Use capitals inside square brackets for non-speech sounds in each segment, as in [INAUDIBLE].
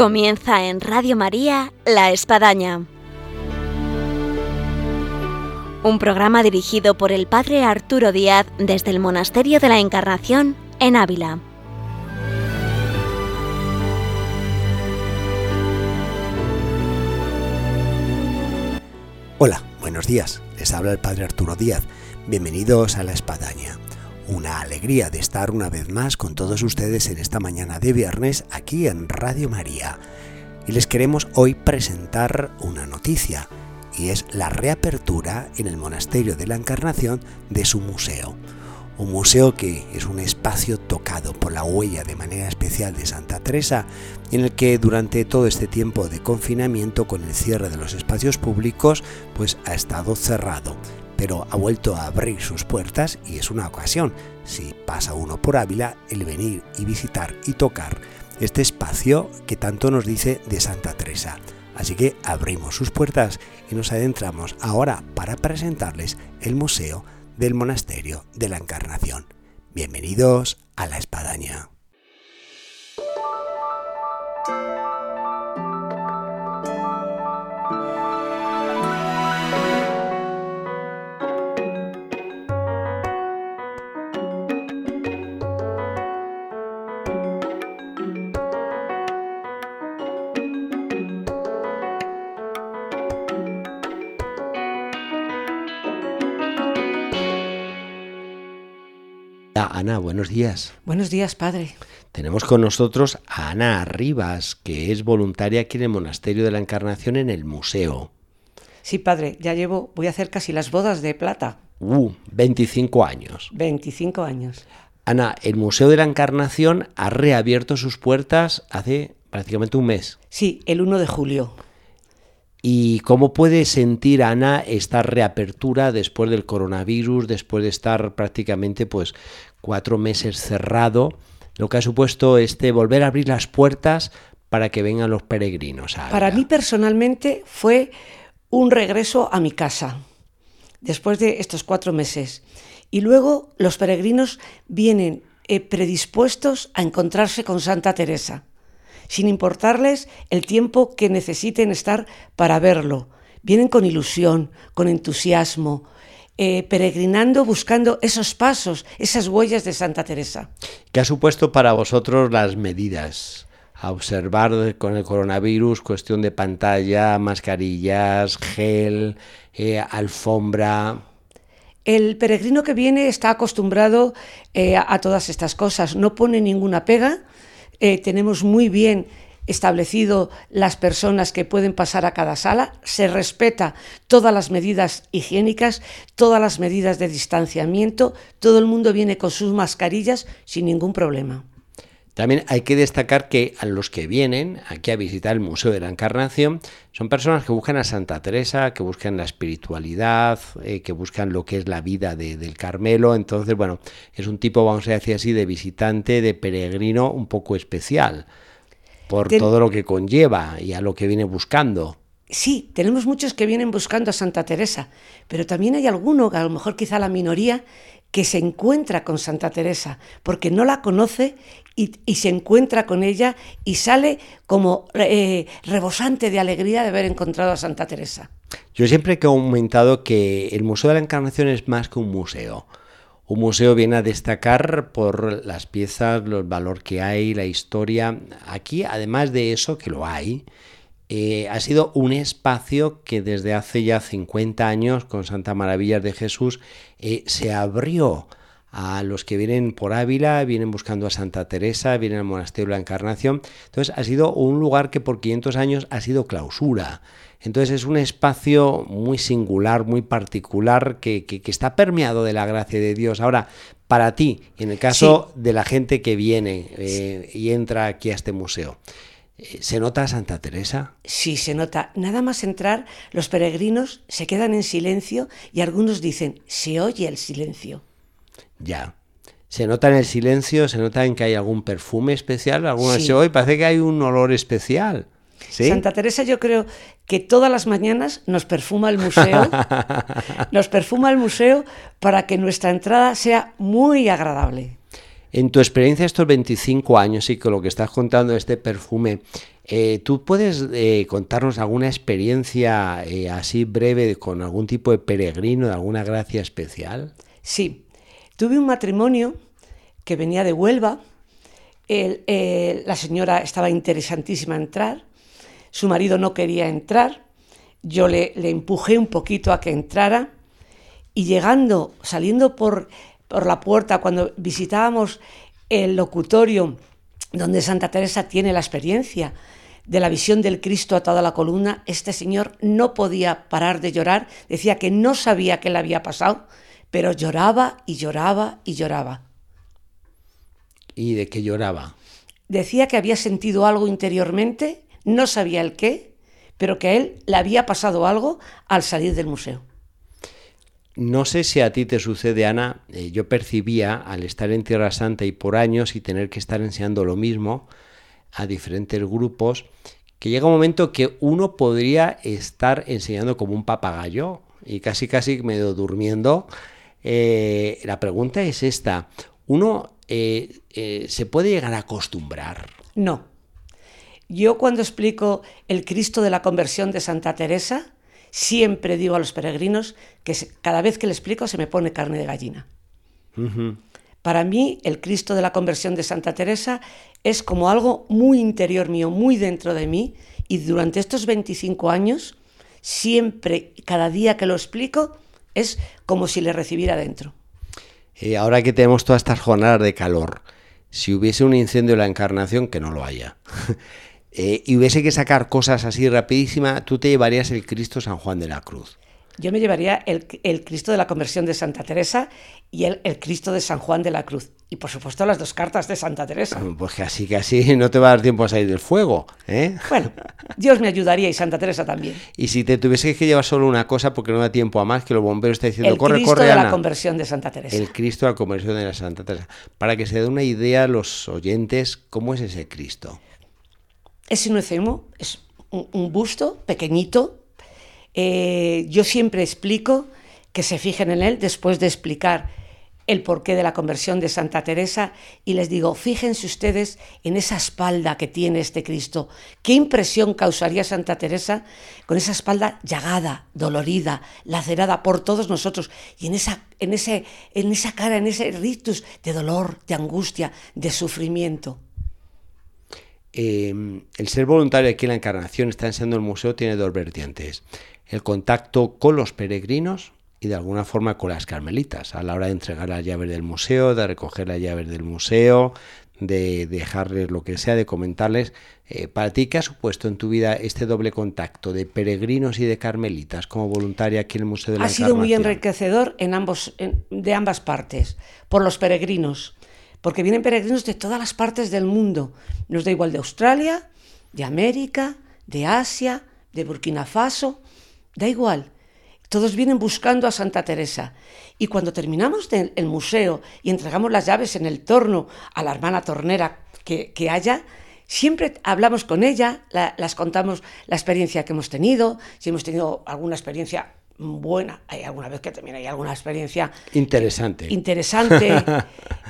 Comienza en Radio María La Espadaña. Un programa dirigido por el Padre Arturo Díaz desde el Monasterio de la Encarnación en Ávila. Hola, buenos días. Les habla el Padre Arturo Díaz. Bienvenidos a La Espadaña. Una alegría de estar una vez más con todos ustedes en esta mañana de viernes aquí en Radio María. Y les queremos hoy presentar una noticia, y es la reapertura en el Monasterio de la Encarnación de su museo. Un museo que es un espacio tocado por la huella de manera especial de Santa Teresa, en el que durante todo este tiempo de confinamiento con el cierre de los espacios públicos, pues ha estado cerrado pero ha vuelto a abrir sus puertas y es una ocasión, si pasa uno por Ávila, el venir y visitar y tocar este espacio que tanto nos dice de Santa Teresa. Así que abrimos sus puertas y nos adentramos ahora para presentarles el Museo del Monasterio de la Encarnación. Bienvenidos a la Espadaña. Ana, buenos días. Buenos días, padre. Tenemos con nosotros a Ana Arribas, que es voluntaria aquí en el Monasterio de la Encarnación en el museo. Sí, padre, ya llevo, voy a hacer casi las bodas de plata. Uh, 25 años. 25 años. Ana, el Museo de la Encarnación ha reabierto sus puertas hace prácticamente un mes. Sí, el 1 de julio. ¿Y cómo puede sentir Ana esta reapertura después del coronavirus, después de estar prácticamente pues cuatro meses cerrado, lo que ha supuesto este volver a abrir las puertas para que vengan los peregrinos? para mí personalmente fue un regreso a mi casa después de estos cuatro meses. Y luego los peregrinos vienen eh, predispuestos a encontrarse con Santa Teresa sin importarles el tiempo que necesiten estar para verlo. Vienen con ilusión, con entusiasmo, eh, peregrinando, buscando esos pasos, esas huellas de Santa Teresa. ¿Qué ha supuesto para vosotros las medidas? A observar con el coronavirus, cuestión de pantalla, mascarillas, gel, eh, alfombra. El peregrino que viene está acostumbrado eh, a todas estas cosas, no pone ninguna pega, eh, tenemos muy bien establecido las personas que pueden pasar a cada sala, se respeta todas las medidas higiénicas, todas las medidas de distanciamiento, todo el mundo viene con sus mascarillas sin ningún problema. También hay que destacar que a los que vienen aquí a visitar el Museo de la Encarnación son personas que buscan a Santa Teresa, que buscan la espiritualidad, eh, que buscan lo que es la vida del Carmelo. Entonces, bueno, es un tipo, vamos a decir así, de visitante, de peregrino un poco especial por todo lo que conlleva y a lo que viene buscando. Sí, tenemos muchos que vienen buscando a Santa Teresa, pero también hay alguno, a lo mejor quizá la minoría, que se encuentra con Santa Teresa, porque no la conoce y, se encuentra con ella y sale como eh, rebosante de alegría de haber encontrado a Santa Teresa. Yo siempre he comentado que el Museo de la Encarnación es más que un museo. Un museo viene a destacar por las piezas, el valor que hay, la historia. Aquí, además de eso, que lo hay, eh, ha sido un espacio que desde hace ya 50 años, con Santa Maravillas de Jesús, eh, se abrió a los que vienen por Ávila, vienen buscando a Santa Teresa, vienen al Monasterio de la Encarnación. Entonces ha sido un lugar que por 500 años ha sido clausura. Entonces es un espacio muy singular, muy particular, que, está permeado de la gracia de Dios. Ahora, para ti, en el caso de la gente que viene eh, y entra aquí a este museo, ¿Se nota Santa Teresa? Sí, se nota. Nada más entrar, los peregrinos se quedan en silencio y algunos dicen, se oye el silencio. Ya. Se nota en el silencio, se nota en que hay algún perfume especial, alguno sí. hoy parece que hay un olor especial. Santa Teresa yo creo que todas las mañanas nos perfuma el museo, [LAUGHS] nos perfuma el museo para que nuestra entrada sea muy agradable. En tu experiencia estos 25 años y con lo que estás contando de este perfume, eh, ¿tú puedes eh, contarnos alguna experiencia eh, así breve con algún tipo de peregrino, de alguna gracia especial? Sí, tuve un matrimonio que venía de Huelva, la señora estaba interesantísima a entrar, su marido no quería entrar, yo le, le empujé un poquito a que entrara. Y llegando, saliendo por por la puerta cuando visitábamos el locutorio donde Santa Teresa tiene la experiencia de la visión del Cristo a toda la columna, este señor no podía parar de llorar, decía que no sabía qué le había pasado, pero lloraba y lloraba y lloraba. ¿Y de qué lloraba? Decía que había sentido algo interiormente, no sabía el qué, pero que a él le había pasado algo al salir del museo. No sé si a ti te sucede, Ana, eh, yo percibía al estar en Tierra Santa y por años y tener que estar enseñando lo mismo a diferentes grupos, que llega un momento que uno podría estar enseñando como un papagayo y casi casi medio durmiendo. Eh, la pregunta es esta, ¿uno eh, se puede llegar a acostumbrar? No. Yo cuando explico el Cristo de la conversión de Santa Teresa, Siempre digo a los peregrinos que cada vez que le explico se me pone carne de gallina. Para mí, el Cristo de la conversión de Santa Teresa es como algo muy interior mío, muy dentro de mí, y durante estos 25 años, siempre, cada día que lo explico, es como si le recibiera dentro. Eh, ahora que tenemos todas estas jornadas de calor, si hubiese un incendio en la encarnación, que no lo haya, [LAUGHS] Eh, y hubiese que sacar cosas así rapidísima, tú te llevarías el Cristo San Juan de la Cruz. Yo me llevaría el, Cristo de la Conversión de Santa Teresa y el, Cristo de San Juan de la Cruz. Y por supuesto las dos cartas de Santa Teresa. Pues que así, que así [LAUGHS] no te va a dar tiempo a salir del fuego. ¿eh? Bueno, Dios me ayudaría y Santa Teresa también. Y si te tuviese que llevar solo una cosa porque no da tiempo a más, que los bomberos está diciendo, el corre, Cristo corre, de la Conversión de Santa Teresa. El Cristo de la Conversión de la Santa Teresa. Para que se dé una idea a los oyentes, ¿cómo es ese Cristo? Es un es un, busto pequeñito. Eh, yo siempre explico que se fijen en él después de explicar el porqué de la conversión de Santa Teresa y les digo, fíjense ustedes en esa espalda que tiene este Cristo. ¿Qué impresión causaría Santa Teresa con esa espalda llagada, dolorida, lacerada por todos nosotros y en esa, en ese, en esa cara, en ese rictus de dolor, de angustia, de sufrimiento? Em, el ser voluntario aquí en la Encarnación está enseñando el museo tiene dos vertientes. El contacto con los peregrinos y de alguna forma con las carmelitas, a la hora de entregar las llaves del museo, de recoger las llaves del museo, de dejarles lo que sea, de comentarles. Eh, ¿Para ti qué ha supuesto en tu vida este doble contacto de peregrinos y de carmelitas como voluntaria aquí en el Museo de la Ha sido muy enriquecedor en ambos, de ambas partes, por los peregrinos porque vienen peregrinos de todas las partes del mundo. Nos da igual de Australia, de América, de Asia, de Burkina Faso, da igual. Todos vienen buscando a Santa Teresa. Y cuando terminamos el museo y entregamos las llaves en el torno a la hermana tornera que, haya, siempre hablamos con ella, las contamos la experiencia que hemos tenido, si hemos tenido alguna experiencia buena. Hay alguna vez que también hay alguna experiencia interesante. Interesante. [LAUGHS]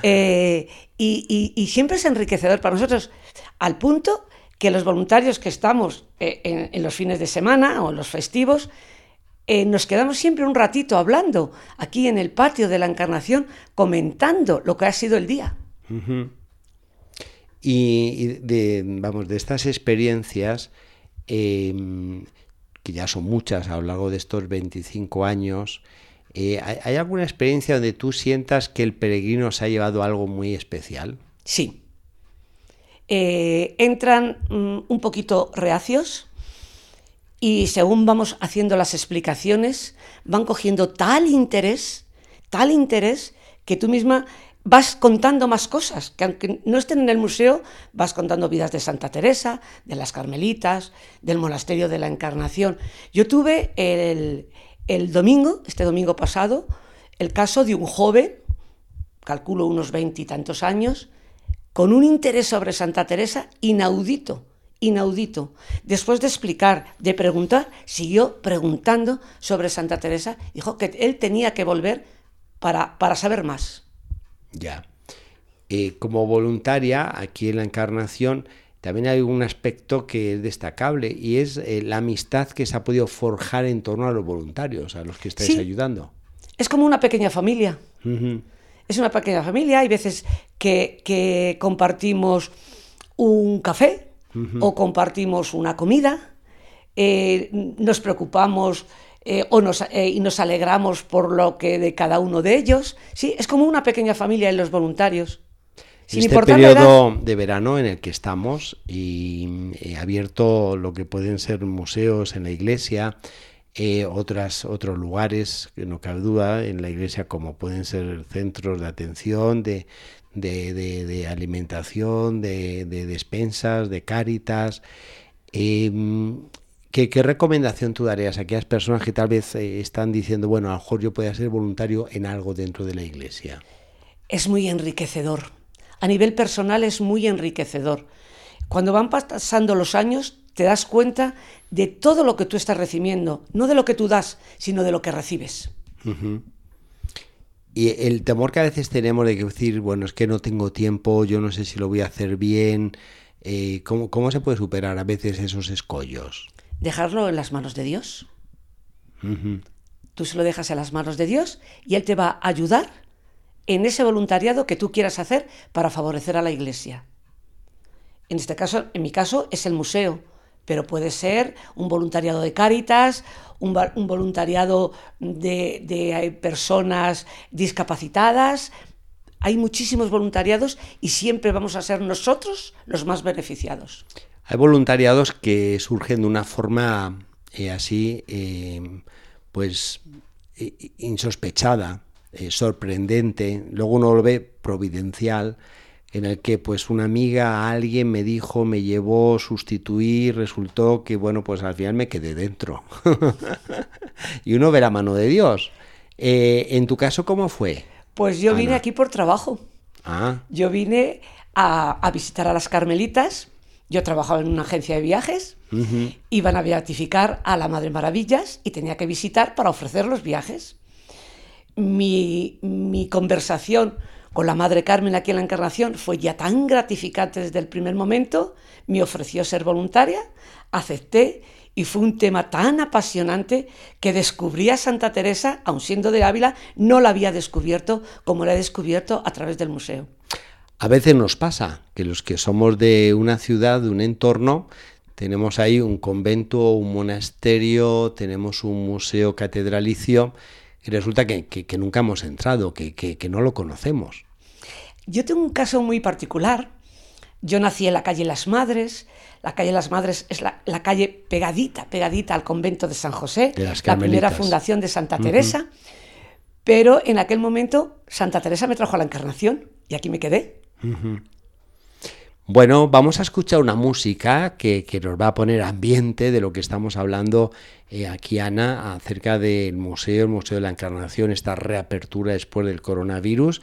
Eh, y, siempre es enriquecedor para nosotros, al punto que los voluntarios que estamos eh, en, los fines de semana o en los festivos, eh, nos quedamos siempre un ratito hablando aquí en el patio de la Encarnación, comentando lo que ha sido el día. Y, de, vamos, de estas experiencias, que ya son muchas a lo largo de estos 25 años, eh, ¿hay alguna experiencia donde tú sientas que el peregrino se ha llevado algo muy especial? Sí. Eh, entran mm, un poquito reacios y según vamos haciendo las explicaciones, van cogiendo tal interés, tal interés, que tú misma vas contando más cosas, que aunque no estén en el museo, vas contando vidas de Santa Teresa, de las Carmelitas, del Monasterio de la Encarnación. Yo tuve el, domingo, este domingo pasado, el caso de un joven, calculo unos veintitantos años, con un interés sobre Santa Teresa inaudito, inaudito. Después de explicar, de preguntar, siguió preguntando sobre Santa Teresa, dijo que él tenía que volver para, para saber más. Ya. eh, como voluntaria aquí en la Encarnación también hay un aspecto que es destacable y es eh, la amistad que se ha podido forjar en torno a los voluntarios, a los que estáis ayudando. Es como una pequeña familia. Es una pequeña familia. Hay veces que, compartimos un café o compartimos una comida. Eh, nos preocupamos eh, o nos, y nos alegramos por lo que de cada uno de ellos. Sí, es como una pequeña familia en los voluntarios este periodo de verano en el que estamos y he abierto lo que pueden ser museos en la iglesia, eh, otras, otros lugares, que no cabe duda, en la iglesia como pueden ser centros de atención, de, de, alimentación, de, despensas, de cáritas. Em, ¿qué, recomendación tú darías a aquellas personas que tal vez eh, están diciendo, bueno, a lo mejor yo pueda ser voluntario en algo dentro de la iglesia? Es muy enriquecedor a nivel personal es muy enriquecedor. Cuando van pasando los años, te das cuenta de todo lo que tú estás recibiendo, no de lo que tú das, sino de lo que recibes. Y el temor que a veces tenemos de decir, bueno, es que no tengo tiempo, yo no sé si lo voy a hacer bien, eh, ¿cómo, se puede superar a veces esos escollos? Dejarlo en las manos de Dios. Tú se lo dejas en las manos de Dios y Él te va a ayudar en ese voluntariado que tú quieras hacer para favorecer a la iglesia. En este caso, en mi caso, es el museo, pero puede ser un voluntariado de Cáritas, un, voluntariado de, de personas discapacitadas. Hay muchísimos voluntariados y siempre vamos a ser nosotros los más beneficiados. Hay voluntariados que surgen de una forma eh, así, eh, pues insospechada. Eh, sorprendente, luego uno lo ve providencial, en el que pues una amiga, alguien me dijo, me llevó, sustituir, resultó que bueno, pues al final me quedé dentro. [LAUGHS] y uno ve la mano de Dios. En tu caso, ¿cómo fue? Pues yo vine aquí por trabajo. Ah. Yo vine a, visitar a las Carmelitas. Yo trabajaba en una agencia de viajes. Iban a beatificar a la Madre Maravillas y tenía que visitar para ofrecer los viajes mi, conversación con la Madre Carmen aquí en la Encarnación fue ya tan gratificante desde el primer momento, me ofreció ser voluntaria, acepté y fue un tema tan apasionante que descubrí a Santa Teresa, aun siendo de Ávila, no la había descubierto como la he descubierto a través del museo. A veces nos pasa que los que somos de una ciudad, de un entorno, tenemos ahí un convento, un monasterio, tenemos un museo catedralicio y resulta que, nunca hemos entrado, que, no lo conocemos. Yo tengo un caso muy particular. Yo nací en la calle Las Madres. La calle Las Madres es la, calle pegadita, pegadita al convento de San José, la primera fundación de Santa Teresa. Pero en aquel momento Santa Teresa me trajo a la Encarnación y aquí me quedé. Bueno, vamos a escuchar una música que, nos va a poner ambiente de lo que estamos hablando eh, aquí, Ana, acerca del museo, el Museo de la Encarnación, esta reapertura después del coronavirus.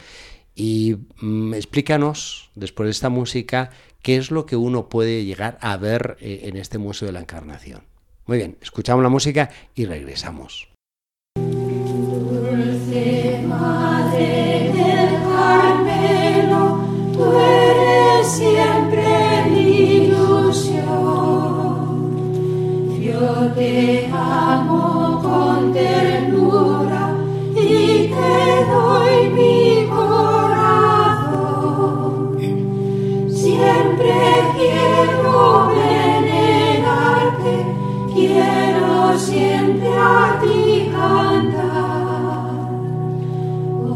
Y mm, explícanos, después de esta música, qué es lo que uno puede llegar a ver eh, en este Museo de la Encarnación. Muy bien, escuchamos la música y regresamos. Te amo con ternura y te doy mi corazón. Siempre quiero venerarte, quiero siempre a ti cantar.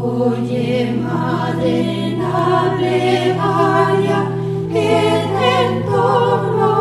Oye, Madre, la plegaria que Tras esta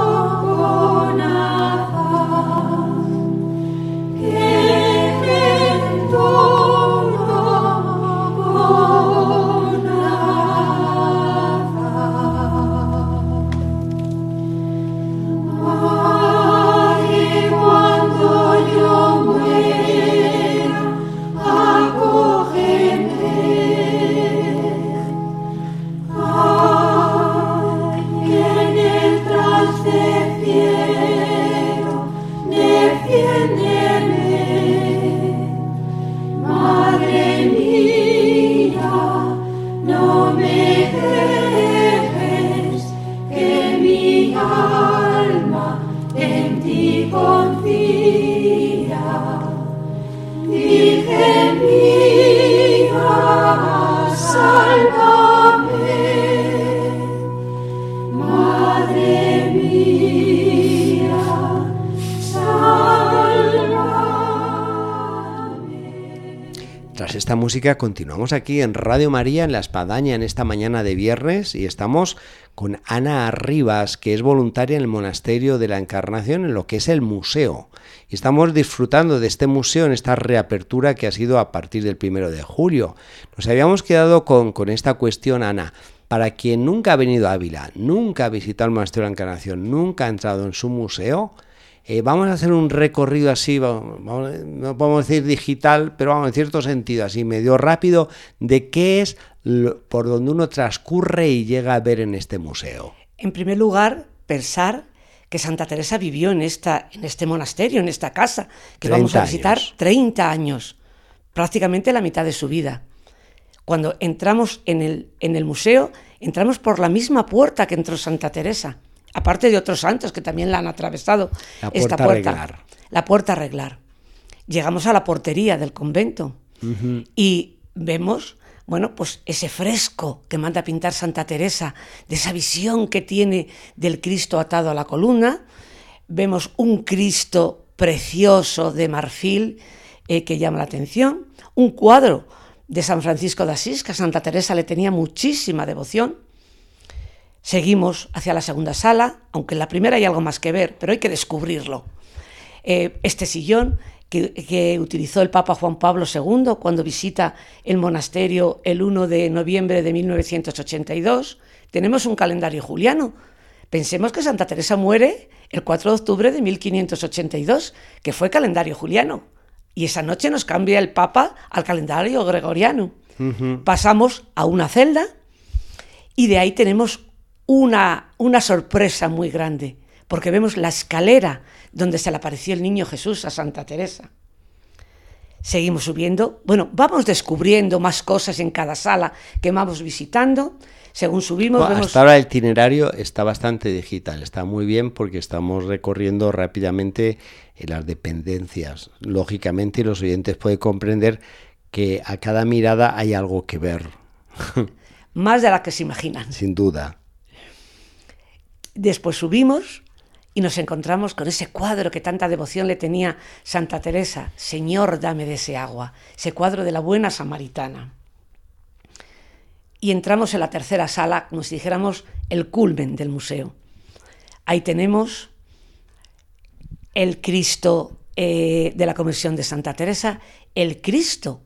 música continuamos aquí en Radio María, en La Espadaña, en esta mañana de viernes y estamos con Ana Arribas, que es voluntaria en el Monasterio de la Encarnación, en lo que es el museo. Y estamos disfrutando de este museo en esta reapertura que ha sido a partir del primero de julio. Nos habíamos quedado con, con esta cuestión, Ana. Para quien nunca ha venido a Ávila, nunca ha visitado el Monasterio de la Encarnación, nunca ha entrado en su museo, eh, vamos a hacer un recorrido así, no podemos decir digital, pero vamos en cierto sentido, así medio rápido, de qué es por donde uno transcurre y llega a ver en este museo. En primer lugar, pensar que Santa Teresa vivió en, esta, en este monasterio, en esta casa, que vamos a visitar 30 años, prácticamente la mitad de su vida. Cuando entramos en el, en el museo, entramos por la misma puerta que entró Santa Teresa aparte de otros santos que también la han atravesado la esta puerta. La puerta a arreglar. Llegamos a la portería del convento y vemos, bueno, pues ese fresco que manda a pintar Santa Teresa, de esa visión que tiene del Cristo atado a la columna. Vemos un Cristo precioso de marfil eh, que llama la atención, un cuadro de San Francisco de Asís, que a Santa Teresa le tenía muchísima devoción, Seguimos hacia la segunda sala, aunque en la primera hay algo más que ver, pero hay que descubrirlo. Eh, este sillón que, utilizó el Papa Juan Pablo II cuando visita el monasterio el 1 de noviembre de 1982. Tenemos un calendario juliano. Pensemos que Santa Teresa muere el 4 de octubre de 1582, que fue calendario juliano. Y esa noche nos cambia el Papa al calendario gregoriano. Pasamos a una celda y de ahí tenemos una, una sorpresa muy grande, porque vemos la escalera donde se le apareció el niño Jesús a Santa Teresa. Seguimos subiendo, bueno, vamos descubriendo más cosas en cada sala que vamos visitando. Según subimos, vemos... Hasta ahora el itinerario está bastante digital, está muy bien porque estamos recorriendo rápidamente las dependencias. Lógicamente, los oyentes pueden comprender que a cada mirada hay algo que ver. [LAUGHS] Más de la que se imaginan. Sin duda. Después subimos y nos encontramos con ese cuadro que tanta devoción le tenía Santa Teresa, Señor, dame de ese agua, ese cuadro de la buena samaritana. Y entramos en la tercera sala, como dijéramos el culmen del museo. Ahí tenemos el Cristo eh, de la Comisión de Santa Teresa, el Cristo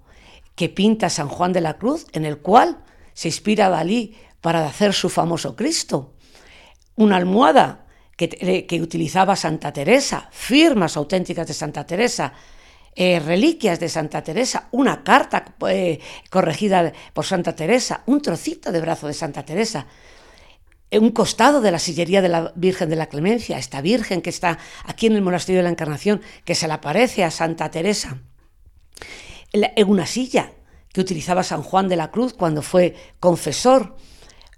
que pinta San Juan de la Cruz, en el cual se inspira Dalí para hacer su famoso Cristo una almohada que, utilizaba Santa Teresa, firmas auténticas de Santa Teresa, eh, reliquias de Santa Teresa, una carta eh, corregida por Santa Teresa, un trocito de brazo de Santa Teresa, eh, un costado de la sillería de la Virgen de la Clemencia, esta Virgen que está aquí en el Monasterio de la Encarnación, que se le aparece a Santa Teresa, en una silla que utilizaba San Juan de la Cruz cuando fue confesor,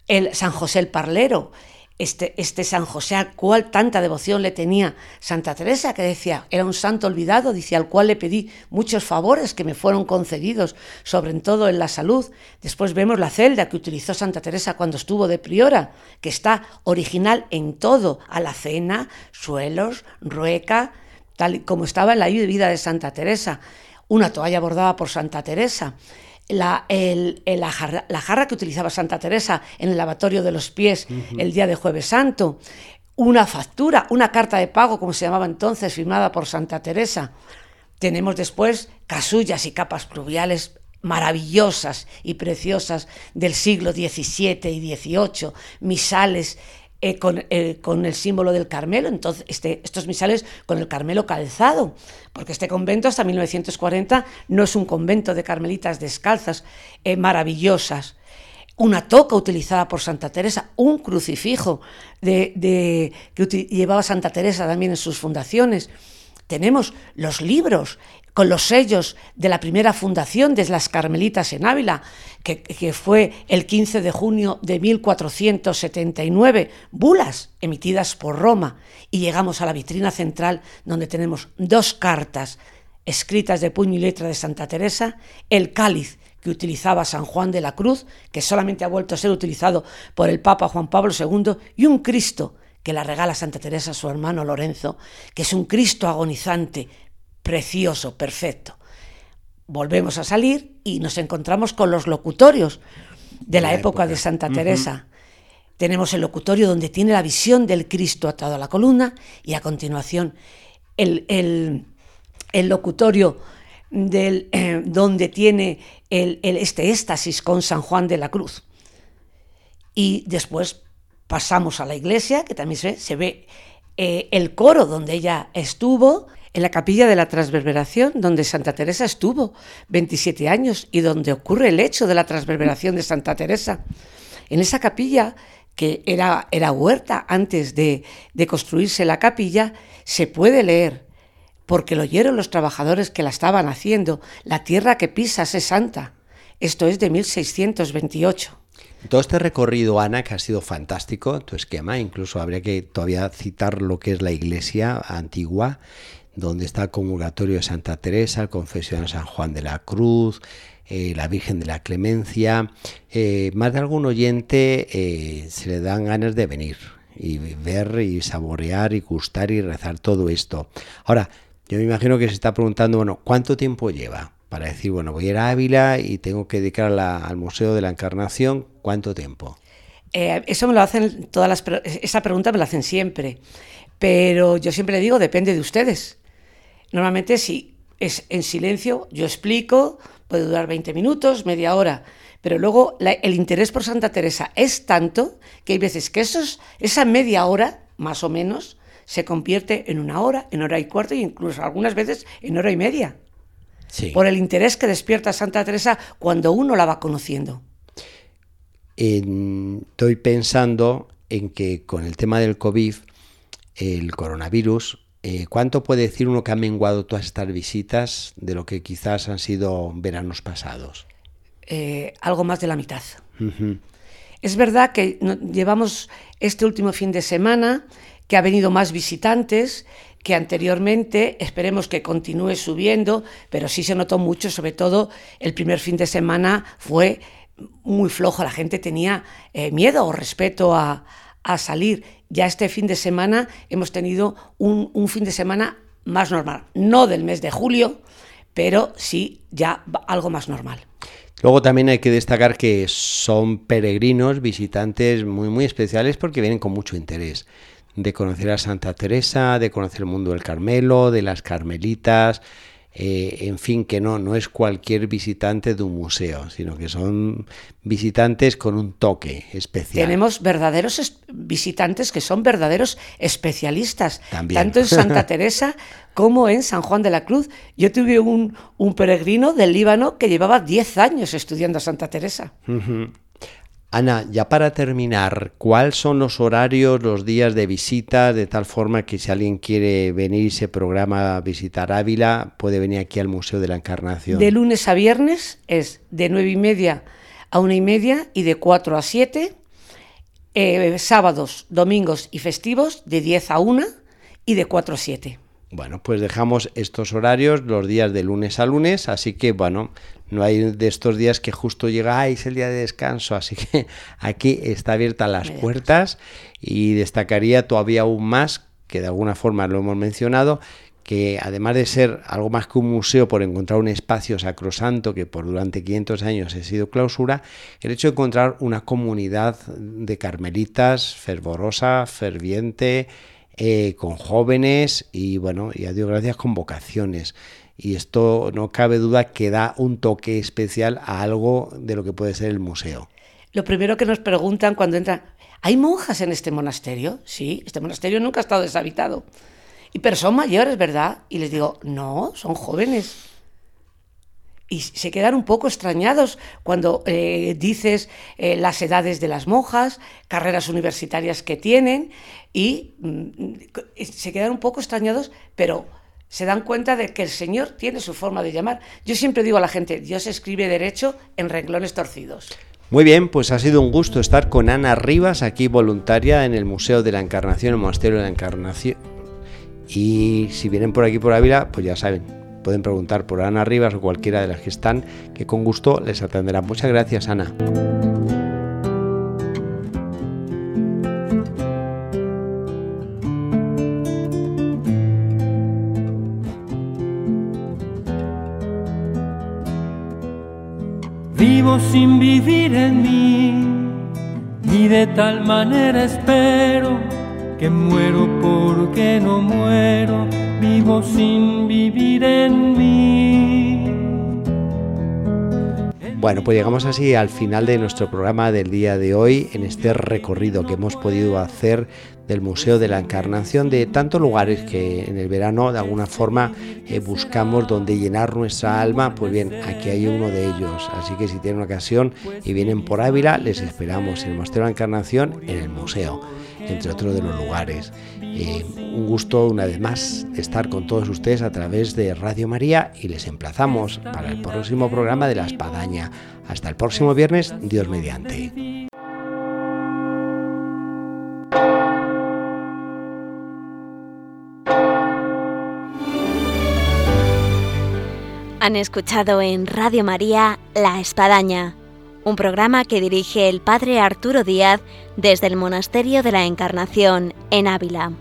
el San José el Parlero, este, este San José al cual tanta devoción le tenía Santa Teresa, que decía, era un santo olvidado, dice, al cual le pedí muchos favores que me fueron concedidos, sobre todo en la salud. Después vemos la celda que utilizó Santa Teresa cuando estuvo de priora, que está original en todo, a la cena, suelos, rueca, tal como estaba en la vida de Santa Teresa. Una toalla bordada por Santa Teresa la, la, jarra, que utilizaba Santa Teresa en el lavatorio de los pies el día de Jueves Santo, una factura, una carta de pago, como se llamaba entonces, firmada por Santa Teresa. Tenemos después casullas y capas pluviales maravillosas y preciosas del siglo XVII y XVIII, misales eh, eh, con, el símbolo del Carmelo, entonces este, estos misales con el Carmelo calzado, porque este convento hasta 1940 no es un convento de carmelitas descalzas eh, maravillosas. Una toca utilizada por Santa Teresa, un crucifijo de, que llevaba Santa Teresa también en sus fundaciones. Tenemos los libros con los sellos de la primera fundación de las Carmelitas en Ávila, que, fue el 15 de junio de 1479, bulas emitidas por Roma, y llegamos a la vitrina central donde tenemos dos cartas escritas de puño y letra de Santa Teresa, el cáliz que utilizaba San Juan de la Cruz, que solamente ha vuelto a ser utilizado por el Papa Juan Pablo II, y un Cristo que la regala Santa Teresa a su hermano Lorenzo, que es un Cristo agonizante, precioso, perfecto. volvemos a salir y nos encontramos con los locutorios de la, época, de Santa Teresa. Tenemos el locutorio donde tiene la visión del Cristo atado a la columna y a continuación el, el, locutorio del, eh, donde tiene el, este éxtasis con San Juan de la Cruz. Y después pasamos a la iglesia, que también se ve, se ve eh, el coro donde ella estuvo, en la capilla de la transverberación, donde Santa Teresa estuvo 27 años y donde ocurre el hecho de la transverberación de Santa Teresa. En esa capilla, que era, era huerta antes de, de construirse la capilla, se puede leer, porque lo oyeron los trabajadores que la estaban haciendo, la tierra que pisas es santa. Esto es de 1628. Todo este recorrido, Ana, que ha sido fantástico, tu esquema, incluso habría que todavía citar lo que es la iglesia antigua, donde está el comulgatorio de Santa Teresa, el confesión San Juan de la Cruz, eh, la Virgen de la Clemencia. Eh, más de algún oyente eh, se le dan ganas de venir y ver y saborear y gustar y rezar todo esto. Ahora, yo me imagino que se está preguntando, bueno, ¿cuánto tiempo lleva? Para decir, bueno, voy a ir a Ávila y tengo que dedicar al Museo de la Encarnación, ¿cuánto tiempo? eso me lo hacen todas las esa pregunta me la hacen siempre, pero yo siempre le digo depende de ustedes. Normalmente si es en silencio, yo explico, puede durar 20 minutos, media hora, pero luego el interés por Santa Teresa es tanto que hay veces que esos, esa media hora, más o menos, se convierte en una hora, en hora y cuarto e incluso algunas veces en hora y media. Por el interés que despierta Santa Teresa cuando uno la va conociendo. estoy pensando en que con el tema del COVID, el coronavirus, eh, ¿Cuánto puede decir uno que ha menguado todas estas visitas de lo que quizás han sido veranos pasados? Eh, algo más de la mitad. Es verdad que llevamos este último fin de semana que ha venido más visitantes que anteriormente, esperemos que continúe subiendo, pero sí se notó mucho, sobre todo el primer fin de semana fue muy flojo, la gente tenía eh, miedo o respeto a, a salir. Ya este fin de semana hemos tenido un, fin de semana más normal, no del mes de julio, pero sí ya algo más normal. Luego también hay que destacar que son peregrinos, visitantes muy muy especiales porque vienen con mucho interés de conocer a Santa Teresa, de conocer el mundo del Carmelo, de las Carmelitas, eh, en fin, que no, no es cualquier visitante de un museo, sino que son visitantes con un toque especial. Tenemos verdaderos visitantes que son verdaderos especialistas, tanto en Santa [LAUGHS] Teresa como en San Juan de la Cruz. Yo tuve un, peregrino del Líbano que llevaba 10 años estudiando a Santa Teresa. Ana, ya para terminar, ¿cuáles son los horarios, los días de visita, de tal forma que si alguien quiere venir y se programa a visitar Ávila, puede venir aquí al Museo de la Encarnación? De lunes a viernes es de nueve y media a una y media y de 4 a 7. Eh, sábados, domingos y festivos de 10 a 1 y de 4 a 7. Bueno, pues dejamos estos horarios los días de lunes a lunes, así que bueno, no hay de estos días que justo llega, es el día de descanso, así que [LAUGHS] aquí está abiertas las puertas y destacaría todavía aún más, que de alguna forma lo hemos mencionado, que además de ser algo más que un museo por encontrar un espacio sacrosanto que por durante 500 años ha sido clausura, el hecho de encontrar una comunidad de carmelitas fervorosa, ferviente, eh, con jóvenes y bueno, y a Dios gracias con vocaciones. Y esto no cabe duda que da un toque especial a algo de lo que puede ser el museo. Lo primero que nos preguntan cuando entran, ¿hay monjas en este monasterio? Sí, este monasterio nunca ha estado deshabitado. Y pero son mayores, ¿verdad? Y les digo, no, son jóvenes y se quedan un poco extrañados cuando eh, dices eh, las edades de las monjas, carreras universitarias que tienen, y mm, se quedan un poco extrañados, pero se dan cuenta de que el Señor tiene su forma de llamar. Yo siempre digo a la gente, Dios escribe derecho en renglones torcidos. Muy bien, pues ha sido un gusto estar con Ana Rivas, aquí voluntaria en el Museo de la Encarnación, el Monasterio de la Encarnación. Y si vienen por aquí por Ávila, pues ya saben, pueden preguntar por Ana Rivas o cualquiera de las que están, que con gusto les atenderá. Muchas gracias, Ana. Vivo sin vivir en mí y de tal manera espero que muero porque no muero, vivo sin vivir en mí. Bueno, pues llegamos así al final de nuestro programa del día de hoy, en este recorrido que hemos podido hacer del Museo de la Encarnación, de tantos lugares que en el verano de alguna forma eh, buscamos donde llenar nuestra alma, pues bien, aquí hay uno de ellos. Así que si tienen ocasión y vienen por Ávila, les esperamos en el Monasterio de la Encarnación, en el museo, entre otros de los lugares. Eh, un gusto una vez más estar con todos ustedes a través de Radio María y les emplazamos para el próximo programa de La Espadaña. Hasta el próximo viernes, Dios mediante. Han escuchado en Radio María La Espadaña, un programa que dirige el Padre Arturo Díaz desde el Monasterio de la Encarnación en Ávila.